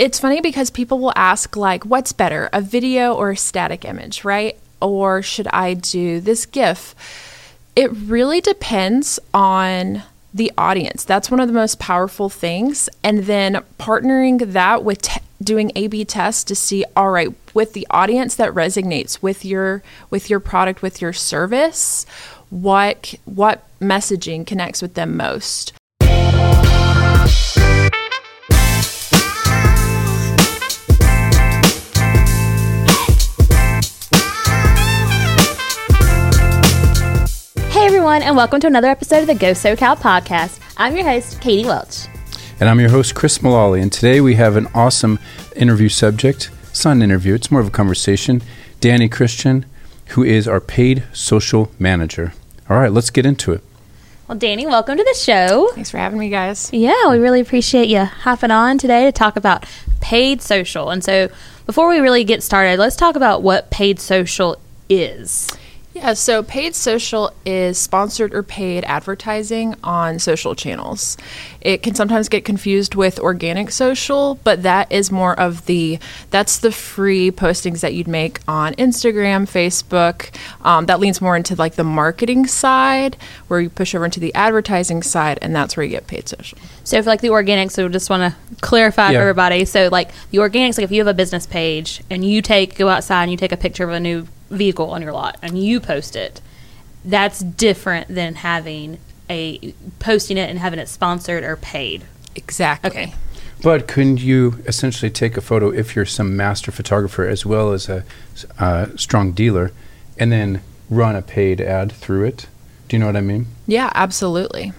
it's funny because people will ask, like, what's better, a video or a static image, right? Or should I do this GIF? It really depends on the audience. That's one of the most powerful things. And then partnering that with t- doing A/B tests to see, all right, with the audience that resonates with your with your product, with your service, what what messaging connects with them most. Everyone, and welcome to another episode of the Go SoCal podcast. I'm your host, Katie Welch. And I'm your host, Chris Mullally. And today we have an awesome interview subject. It's not an interview, it's more of a conversation. Danny Christian, who is our paid social manager. All right, let's get into it. Well, Danny, welcome to the show. Thanks for having me, guys. Yeah, we really appreciate you hopping on today to talk about paid social. And so, before we really get started, let's talk about what paid social is. Yeah, so paid social is sponsored or paid advertising on social channels. It can sometimes get confused with organic social, but that is more of the that's the free postings that you'd make on Instagram, Facebook. Um, that leans more into like the marketing side, where you push over into the advertising side, and that's where you get paid social. So, for like the organics, so just want to clarify Yeah. for everybody. So, like the organics, like if you have a business page and you take go outside and you take a picture of a new vehicle on your lot and you post it, that's different than having a posting it and having it sponsored or paid. Exactly. Okay. But couldn't you essentially take a photo if you're some master photographer as well as a uh, strong dealer and then run a paid ad through it? Do you know what I mean? Yeah, absolutely.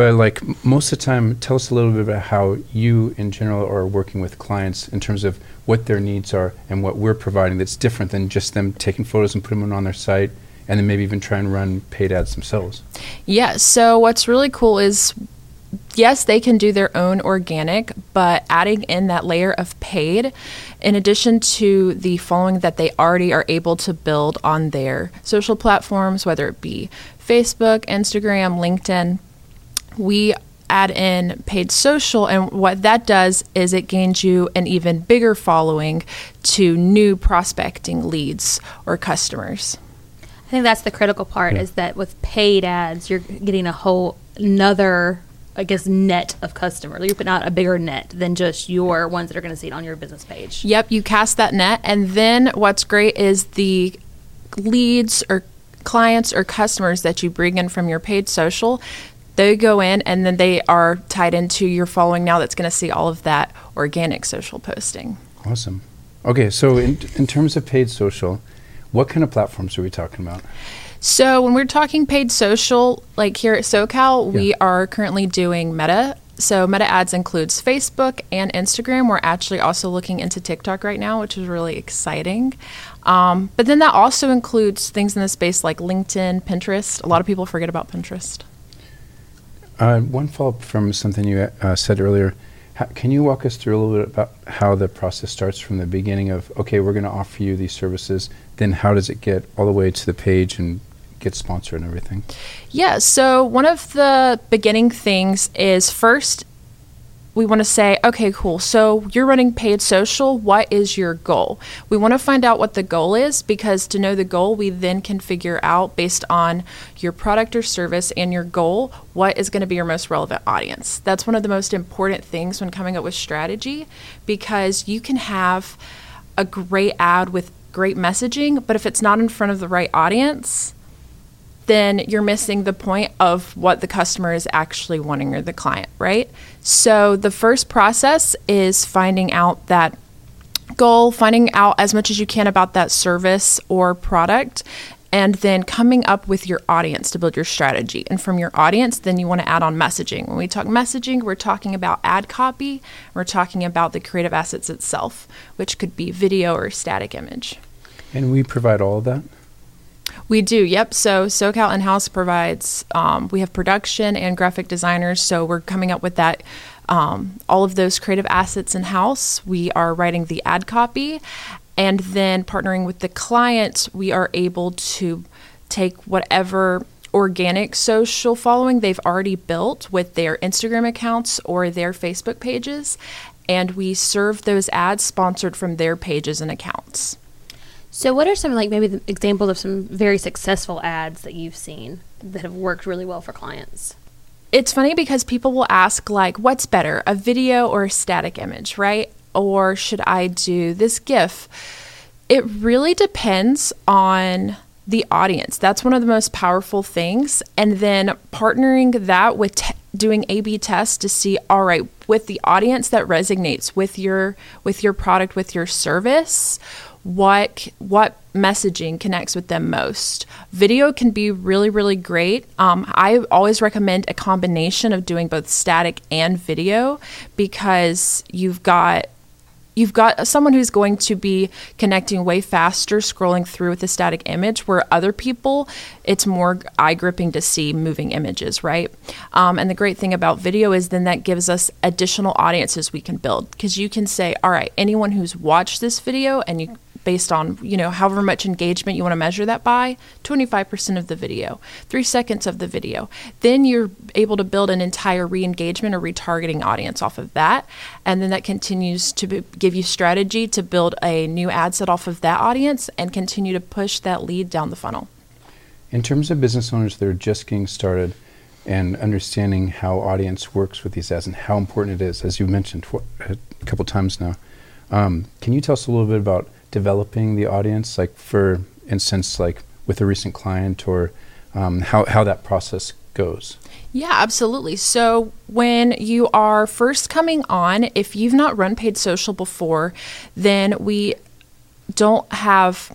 But like most of the time, tell us a little bit about how you, in general, are working with clients in terms of what their needs are and what we're providing that's different than just them taking photos and putting them on their site, and then maybe even try and run paid ads themselves. Yeah, so what's really cool is yes, they can do their own organic, but adding in that layer of paid, in addition to the following that they already are able to build on their social platforms, whether it be Facebook, Instagram, LinkedIn, we add in paid social and what that does is it gains you an even bigger following to new prospecting leads or customers I think that's the critical part is that with paid ads, you're getting a whole another, I guess, net of customers. You're putting out a bigger net than just your ones that are going to see it on your business page. Yep, you cast that net, and then what's great is the leads or clients or customers that you bring in from your paid social. They go in and then they are tied into your following now that's going to see all of that organic social posting. Awesome. Okay, so in, in terms of paid social, what kind of platforms are we talking about? So when we're talking paid social, like here at SoCal, we are currently doing Meta. So Meta ads includes Facebook and Instagram. We're actually also looking into TikTok right now, which is really exciting. Um, but then that also includes things in the space like LinkedIn, Pinterest. A lot of people forget about Pinterest. Uh, one follow up from something you uh, said earlier. How, can you walk us through a little bit about how the process starts from the beginning of, okay, we're going to offer you these services, then how does it get all the way to the page and get sponsored and everything? Yeah, so one of the beginning things is first we want to say, okay, cool. So you're running paid social. What is your goal? We want to find out what the goal is because to know the goal, we then can figure out based on your product or service and your goal, what is going to be your most relevant audience. That's one of the most important things when coming up with strategy because you can have a great ad with great messaging, but if it's not in front of the right audience, then you're missing the point of what the customer is actually wanting or the client, right? So the first process is finding out that goal, finding out as much as you can about that service or product, and then coming up with your audience to build your strategy. And from your audience, then you want to add on messaging. When we talk messaging, we're talking about ad copy, we're talking about the creative assets itself, which could be video or static image. And we provide all of that? We do, yep. So SoCal In House provides, um, we have production and graphic designers. So we're coming up with that, um, all of those creative assets in house. We are writing the ad copy. And then partnering with the client, we are able to take whatever organic social following they've already built with their Instagram accounts or their Facebook pages and we serve those ads sponsored from their pages and accounts. So, what are some like maybe examples of some very successful ads that you've seen that have worked really well for clients? It's funny because people will ask like, "What's better, a video or a static image?" Right? Or should I do this GIF? It really depends on the audience. That's one of the most powerful things. And then partnering that with doing A/B tests to see, all right, with the audience that resonates with your with your product, with your service, what what messaging connects with them most. Video can be really really great. Um, I always recommend a combination of doing both static and video because you've got you've got someone who's going to be connecting way faster scrolling through with a static image where other people it's more eye gripping to see moving images right? Um, and the great thing about video is then that gives us additional audiences we can build. Because you can say all right anyone who's watched this video and you based on you know however much engagement you want to measure that by 25% of the video 3 seconds of the video. Then you're able to build an entire re-engagement or retargeting audience off of that and then that continues to give you strategy to build a new ad set off of that audience and continue to push that lead down the funnel. In terms of business owners that are just getting started and understanding how audience works with these ads and how important it is as you mentioned a couple times now um, can you tell us a little bit about developing the audience, like for instance, like with a recent client, or um, how how that process goes? Yeah, absolutely. So, when you are first coming on, if you've not run paid social before, then we don't have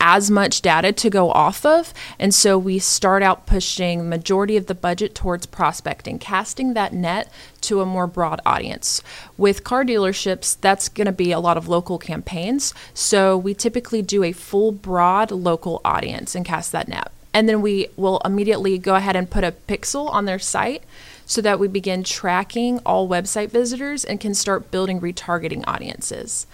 as much data to go off of. And so we start out pushing majority of the budget towards prospecting casting that net to a more broad audience. With car dealerships that's going to be a lot of local campaigns. So we typically do a full broad local audience and cast that net. And then we will immediately go ahead and put a pixel on their site so that we begin tracking all website visitors and can start building retargeting audiences.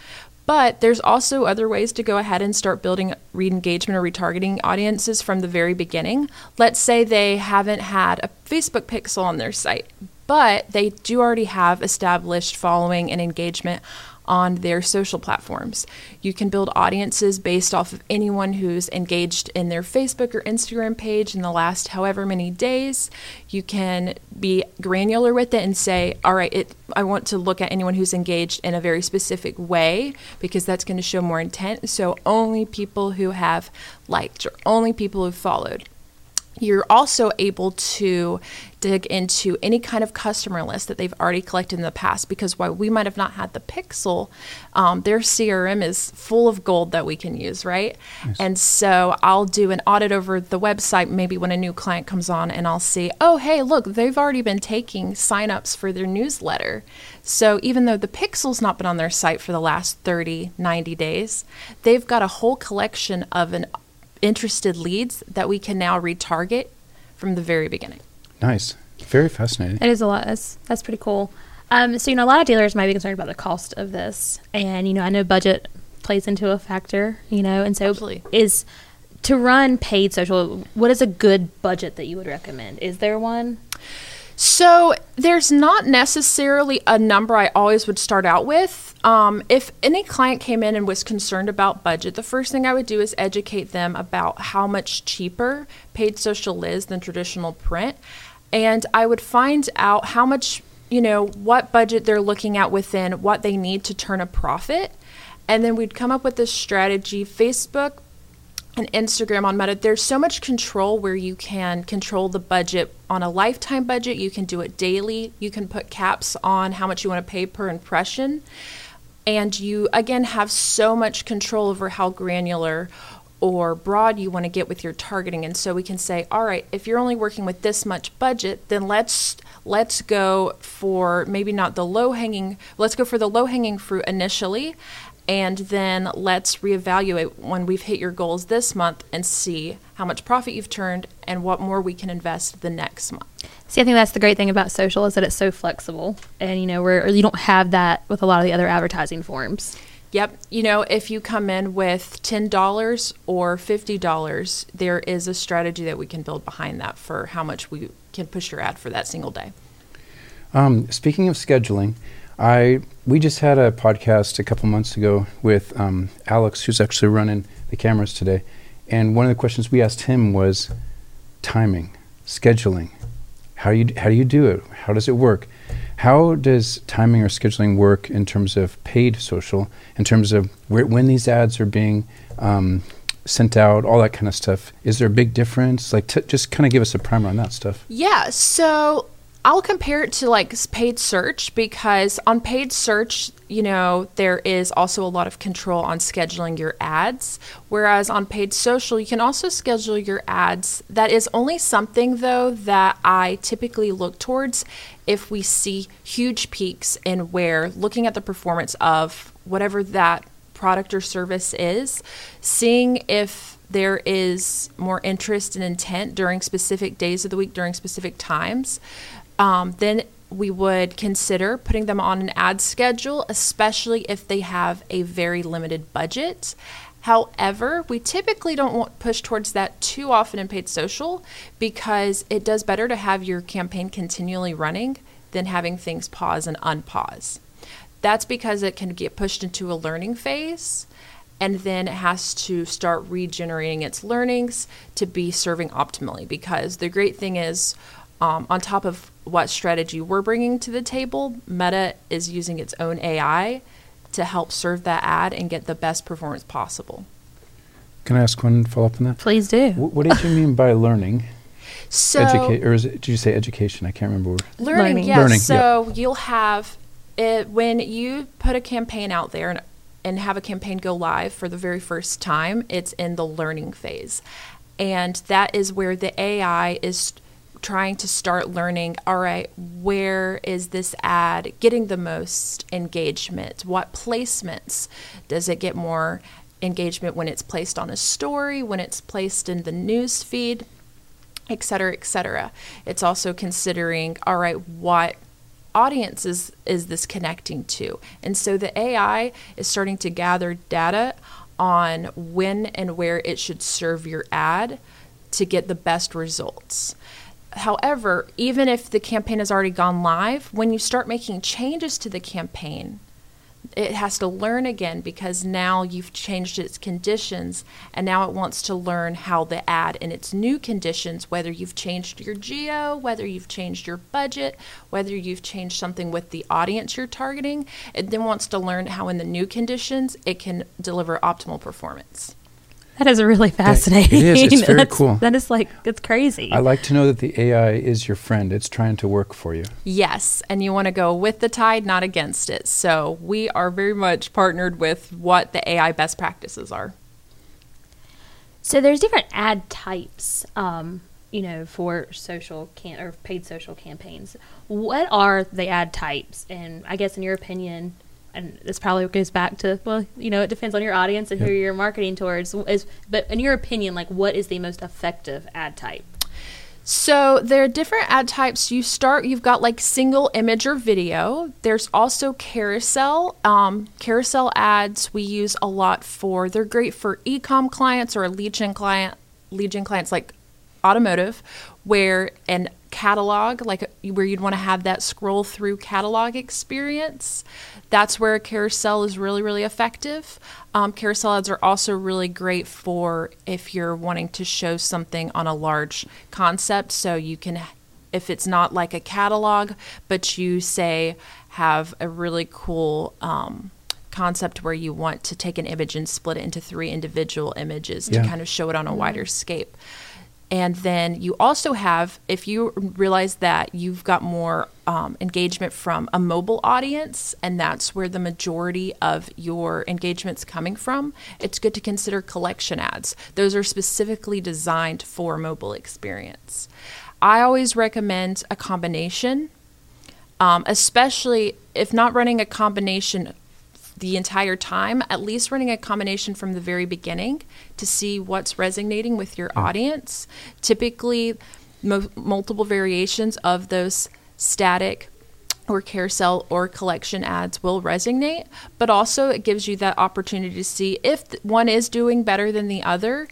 But there's also other ways to go ahead and start building re engagement or retargeting audiences from the very beginning. Let's say they haven't had a Facebook pixel on their site, but they do already have established following and engagement on their social platforms. You can build audiences based off of anyone who's engaged in their Facebook or Instagram page in the last however many days. You can be granular with it and say, all right, it, I want to look at anyone who's engaged in a very specific way because that's going to show more intent. So only people who have liked or only people who've followed you're also able to dig into any kind of customer list that they've already collected in the past because while we might have not had the pixel um, their crm is full of gold that we can use right yes. and so i'll do an audit over the website maybe when a new client comes on and i'll see oh hey look they've already been taking signups for their newsletter so even though the pixel's not been on their site for the last 30 90 days they've got a whole collection of an interested leads that we can now retarget from the very beginning. Nice. Very fascinating. It is a lot. That's, that's pretty cool. Um, so, you know, a lot of dealers might be concerned about the cost of this. And, you know, I know budget plays into a factor, you know, and so Absolutely. is to run paid social, what is a good budget that you would recommend? Is there one? So there's not necessarily a number I always would start out with. Um, if any client came in and was concerned about budget, the first thing I would do is educate them about how much cheaper paid social is than traditional print. And I would find out how much, you know, what budget they're looking at within what they need to turn a profit. And then we'd come up with this strategy. Facebook and Instagram on Meta, there's so much control where you can control the budget on a lifetime budget. You can do it daily. You can put caps on how much you want to pay per impression. And you, again, have so much control over how granular or broad you want to get with your targeting and so we can say all right if you're only working with this much budget then let's let's go for maybe not the low hanging let's go for the low hanging fruit initially and then let's reevaluate when we've hit your goals this month and see how much profit you've turned and what more we can invest the next month. See, I think that's the great thing about social is that it's so flexible, and you know, where you don't have that with a lot of the other advertising forms. Yep, you know, if you come in with ten dollars or fifty dollars, there is a strategy that we can build behind that for how much we can push your ad for that single day. Um, speaking of scheduling, I we just had a podcast a couple months ago with um, Alex, who's actually running the cameras today, and one of the questions we asked him was timing, scheduling. How you how do you do it? How does it work? How does timing or scheduling work in terms of paid social? In terms of where, when these ads are being um, sent out, all that kind of stuff. Is there a big difference? Like, t- just kind of give us a primer on that stuff. Yeah, so I'll compare it to like paid search because on paid search, you know, there is also a lot of control on scheduling your ads. Whereas on paid social, you can also schedule your ads. That is only something, though, that I typically look towards if we see huge peaks in where looking at the performance of whatever that product or service is, seeing if there is more interest and intent during specific days of the week, during specific times, um, then we would consider putting them on an ad schedule, especially if they have a very limited budget. However, we typically don't want push towards that too often in paid social because it does better to have your campaign continually running than having things pause and unpause. That's because it can get pushed into a learning phase and then it has to start regenerating its learnings to be serving optimally. Because the great thing is, um, on top of what strategy we're bringing to the table, Meta is using its own AI to help serve that ad and get the best performance possible. Can I ask one follow up on that? Please do. Wh- what did you mean by learning? So, Educate, or is it, did you say education? I can't remember. learning, Learning. yes. Learning, so you'll have it when you put a campaign out there and and have a campaign go live for the very first time, it's in the learning phase. And that is where the AI is trying to start learning all right, where is this ad getting the most engagement? What placements? Does it get more engagement when it's placed on a story, when it's placed in the news feed? et cetera, et cetera. It's also considering, all right, what audience is, is this connecting to? And so the AI is starting to gather data on when and where it should serve your ad to get the best results. However, even if the campaign has already gone live, when you start making changes to the campaign, it has to learn again because now you've changed its conditions and now it wants to learn how the ad in its new conditions whether you've changed your geo whether you've changed your budget whether you've changed something with the audience you're targeting. It then wants to learn how in the new conditions it can deliver optimal performance That is really fascinating. it is. It's very That's- cool. That is like it's crazy. I like to know that the AI is your friend. It's trying to work for you. yes and you want to go with the tide not against it so we are very much partnered with what the ai best practices are So there's different ad types, um, you know, for social can or paid social campaigns. What are the ad types? And I guess in your opinion, and this probably goes back to well, you know, it depends on your audience and who you're marketing towards. Is but in your opinion, like what is the most effective ad type? So there are different ad types. You start, you've got like single image or video. There's also carousel. Um, carousel ads we use a lot for. They're great for e-com clients or lead gen client, lead gen clients like automotive, where an catalog, like where you'd want to have that scroll through catalog experience. That's where a carousel is really, really effective. Um, carousel ads are also really great for if you're wanting to show something on a large concept. So you can, if it's not like a catalog, but you say have a really cool um, concept where you want to take an image and split it into three individual images Yeah. to kind of show it on a wider scape. And then you also have, if you realize that you've got more um, engagement from a mobile audience, and that's where the majority of your engagement's coming from, it's good to consider collection ads. Those are specifically designed for mobile experience. I always recommend a combination, um, especially if not running a combination the entire time, at least running a combination from the very beginning to see what's resonating with your audience. Typically, mo- multiple variations of those static or carousel or collection ads will resonate, but also it gives you that opportunity to see if one is doing better than the other,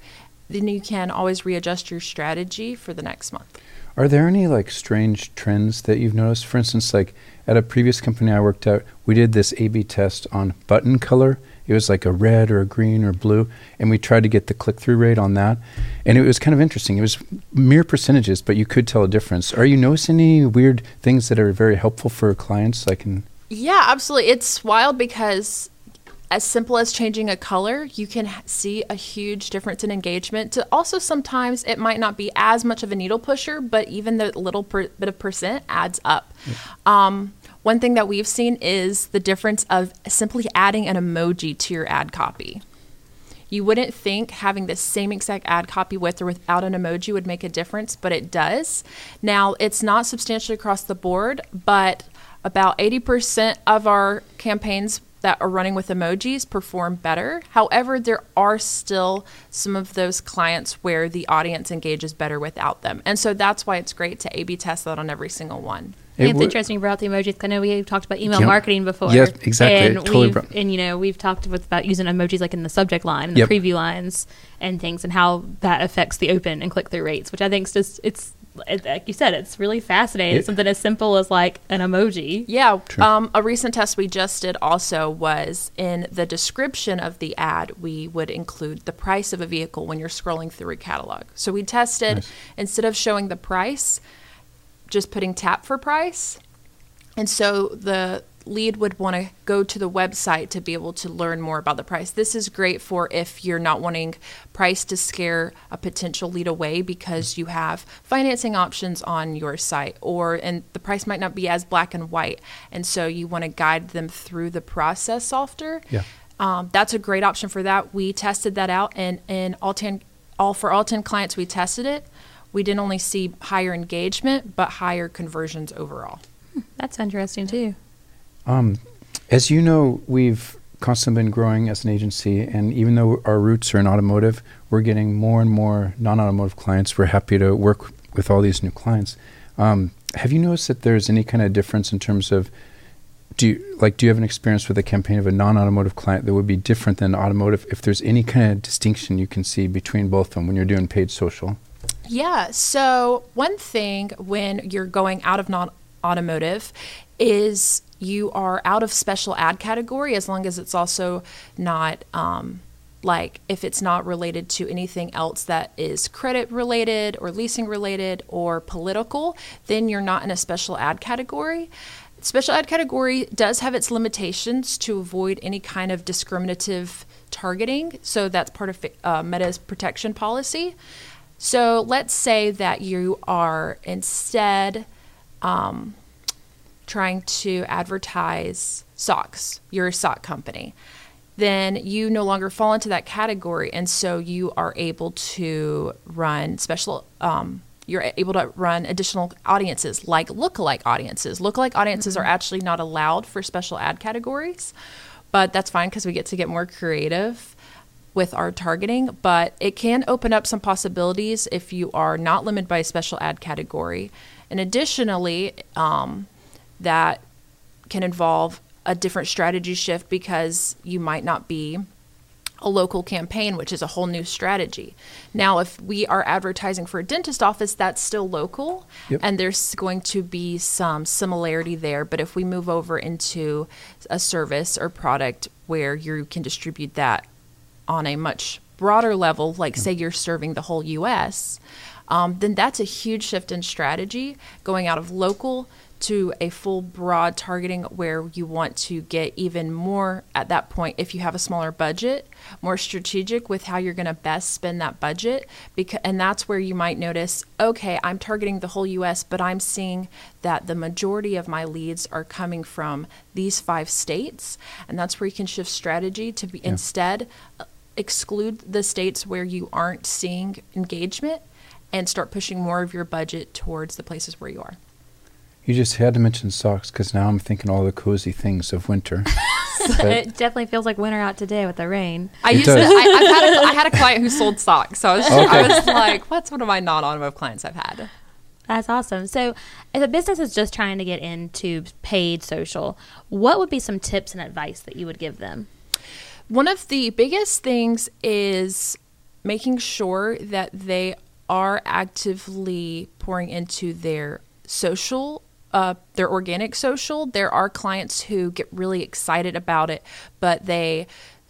then you can always readjust your strategy for the next month. Are there any like strange trends that you've noticed? For instance, like at a previous company I worked at, we did this A/B test on button color. It was like a red or a green or blue, and we tried to get the click-through rate on that, and it was kind of interesting. It was mere percentages, but you could tell a difference. Are you noticing any weird things that are very helpful for clients? Like in Yeah, absolutely. It's wild because as simple as changing a color, you can see a huge difference in engagement. To also, sometimes it might not be as much of a needle pusher, but even the little per- bit of percent adds up. Um, one thing that we've seen is the difference of simply adding an emoji to your ad copy. You wouldn't think having the same exact ad copy with or without an emoji would make a difference, but it does. Now, it's not substantially across the board, but about 80% of our campaigns that are running with emojis perform better. However, there are still some of those clients where the audience engages better without them. And so that's why it's great to A B test that on every single one. I It it's wo- interesting you brought up the emojis. 'cause I know we talked about email Yeah. marketing before. Yes, exactly. And totally we've, brought- and you know we've talked with, about using emojis like in the subject line and the preview lines and things, and how that affects the open and click through rates, which I think is just it's it, like you said, it's really fascinating. It- Something as simple as like an emoji. Yeah. True. Um, a recent test we just did also was in the description of the ad, we would include the price of a vehicle when you're scrolling through a catalog. So we tested, Nice. instead of showing the price, just putting tap for price. And so the lead would want to go to the website to be able to learn more about the price. This is great for if you're not wanting price to scare a potential lead away because you have financing options on your site or and the price might not be as black and white and so you want to guide them through the process softer. Yeah. Um, that's a great option for that. We tested that out and in all 10 all for all 10 clients we tested it. We didn't only see higher engagement but higher conversions overall. That's interesting too. Um, as you know, we've constantly been growing as an agency, and even though our roots are in automotive, we're getting more and more non-automotive clients. We're happy to work with all these new clients. Um, have you noticed that there's any kind of difference in terms of do you, like do you have an experience with a campaign of a non-automotive client that would be different than automotive? If there's any kind of distinction you can see between both of them when you're doing paid social. Yeah. So, one thing when you're going out of non automotive is you are out of special ad category as long as it's also not. Um, like if it's not related to anything else that is credit related or leasing related or political, then you're not in a special ad category. Special ad category does have its limitations to avoid any kind of discriminative targeting. So that's part of uh, Meta's protection policy. So let's say that you are instead um, trying to advertise socks, you're a sock company, then you no longer fall into that category. And so you are able to run special, um, you're able to run additional audiences like lookalike audiences. Lookalike audiences are actually not allowed for special ad categories, but that's fine because we get to get more creative with our targeting, but it can open up some possibilities if you are not limited by a special ad category. And additionally, um, that can involve a different strategy shift because you might not be a local campaign, which is a whole new strategy. Now, if we are advertising for a dentist office, that's still local, Yep. and there's going to be some similarity there. But if we move over into a service or product where you can distribute that on a much broader level, like say you're serving the whole US, um, then that's a huge shift in strategy going out of local to a full broad targeting where you want to get even more at that point if you have a smaller budget more strategic with how you're going to best spend that budget because and that's where you might notice okay i'm targeting the whole us but i'm seeing that the majority of my leads are coming from these five states and that's where you can shift strategy to be instead uh, exclude the states where you aren't seeing engagement and start pushing more of your budget towards the places where you are You just had to mention socks because now I'm thinking all the cozy things of winter. It definitely feels like winter out today with the rain. I It used to. I, I've had a, I had a client who sold socks, so I was, I was like, "What's one of my non-automotive clients I've had?" That's awesome. So, if a business is just trying to get into paid social, what would be some tips and advice that you would give them? One of the biggest things is making sure that they are actively pouring into their social uh, their organic social. There are clients who get really excited about it, but they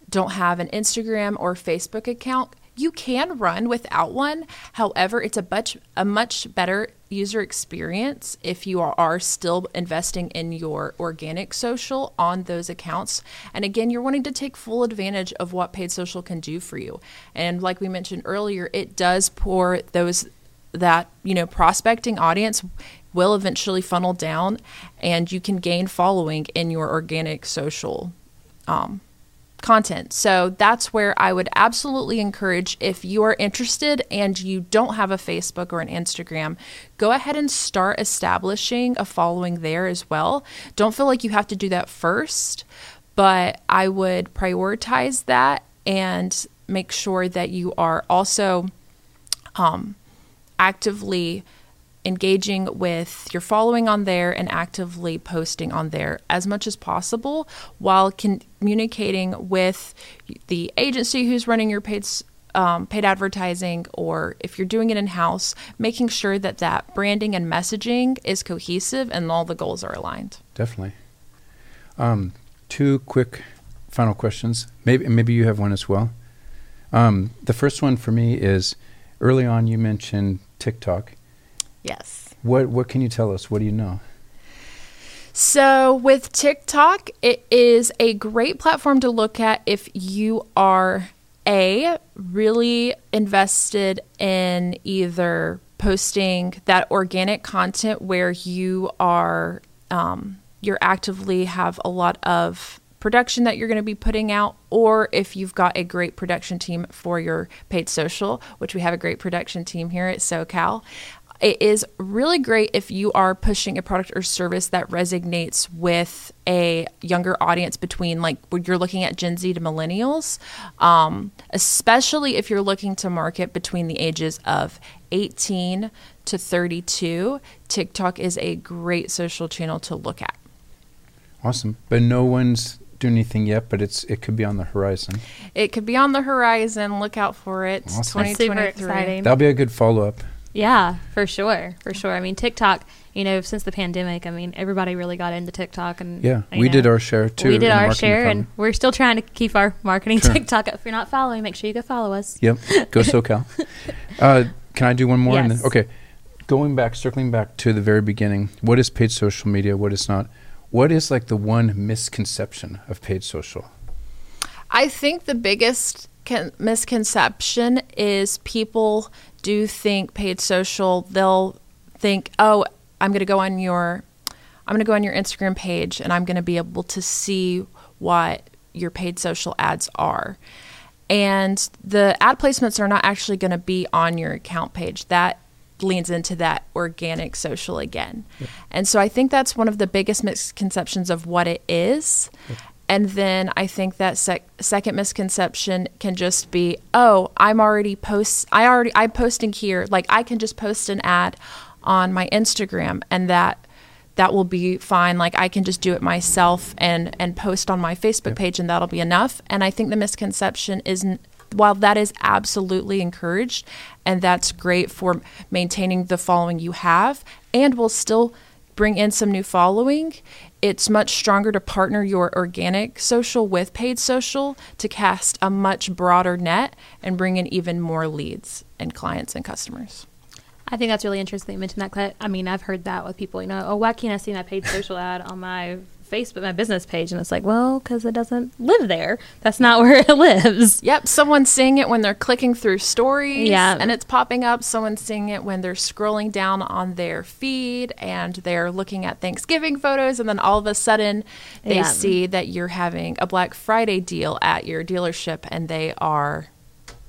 don't have an Instagram or Facebook account. You can run without one. However, it's a much a much better user experience if you are, are still investing in your organic social on those accounts. And again, you're wanting to take full advantage of what paid social can do for you. And like we mentioned earlier, it does pour those that, you know, prospecting audience will eventually funnel down and you can gain following in your organic social um, content. So that's where I would absolutely encourage if you are interested and you don't have a Facebook or an Instagram, go ahead and start establishing a following there as well. Don't feel like you have to do that first, but I would prioritize that and make sure that you are also um, actively engaging with your following on there and actively posting on there as much as possible while communicating with the agency who's running your paid um, paid advertising or if you're doing it in house making sure that that branding and messaging is cohesive and all the goals are aligned. Definitely. Um, two quick final questions. Maybe maybe you have one as well. Um, the first one for me is early on you mentioned tiktok Yes. What What can you tell us? What do you know? So, with TikTok, it is a great platform to look at if you are a really invested in either posting that organic content where you are um, you're actively have a lot of production that you're going to be putting out, or if you've got a great production team for your paid social, which we have a great production team here at SoCal. It is really great if you are pushing a product or service that resonates with a younger audience between like when you're looking at Gen Z to millennials, um, especially if you're looking to market between the ages of 18 to 32. TikTok is a great social channel to look at. Awesome. But no one's doing anything yet, but it's it could be on the horizon. It could be on the horizon. Look out for it. Awesome. That's super exciting. That'll be a good follow up. Yeah, for sure, for sure. I mean, TikTok. You know, since the pandemic, I mean, everybody really got into TikTok, and yeah, we know, did our share too. We did our share, and we're still trying to keep our marketing sure. TikTok. If you're not following, make sure you go follow us. Yep, go SoCal. uh, can I do one more? Yes. okay, going back, circling back to the very beginning. What is paid social media? What is not? What is like the one misconception of paid social? I think the biggest con- misconception is people do think paid social, they'll think, oh, I'm going to go on your, I'm going to go on your Instagram page and I'm going to be able to see what your paid social ads are. And the ad placements are not actually going to be on your account page. That leans into that organic social again. Yeah. And so I think that's one of the biggest misconceptions of what it is. Yeah. And then I think that sec- second misconception can just be, oh, I'm already post I already I'm posting here. Like I can just post an ad on my Instagram and that that will be fine. Like I can just do it myself and and post on my Facebook yep. page and that'll be enough. And I think the misconception isn't while that is absolutely encouraged and that's great for maintaining the following you have and will still bring in some new following, it's much stronger to partner your organic social with paid social to cast a much broader net and bring in even more leads and clients and customers. I think that's really interesting you mentioned that. I mean, I've heard that with people, you know, oh, why can't I see my paid social ad on my Facebook, my business page, and it's like, well, because it doesn't live there. That's not where it lives. Yep, someone's seeing it when they're clicking through stories, yeah, and it's popping up. Someone's seeing it when they're scrolling down on their feed and they're looking at Thanksgiving photos, and then all of a sudden they yeah. see that you're having a Black Friday deal at your dealership, and they are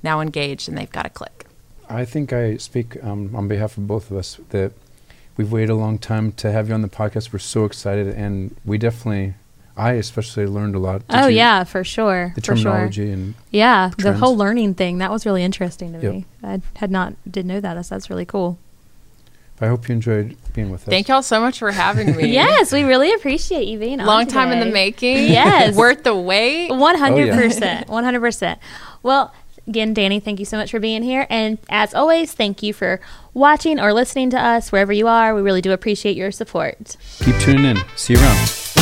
now engaged, and they've got to click. I think I speak um, on behalf of both of us that we've waited a long time to have you on the podcast. We're so excited, and we definitely, I especially learned a lot. Did oh yeah, for sure. The for terminology sure. and yeah, trends. the whole learning thing that was really interesting to yep. me. I had not did know that. So that's really cool. I hope you enjoyed being with us. Thank y'all so much for having me. yes, we really appreciate you being on. Long time in the making. Yes, worth the wait. One hundred oh, percent. One hundred percent. Well, Again, Danny, thank you so much for being here. And as always, thank you for watching or listening to us wherever you are. We really do appreciate your support. Keep tuning in. See you around.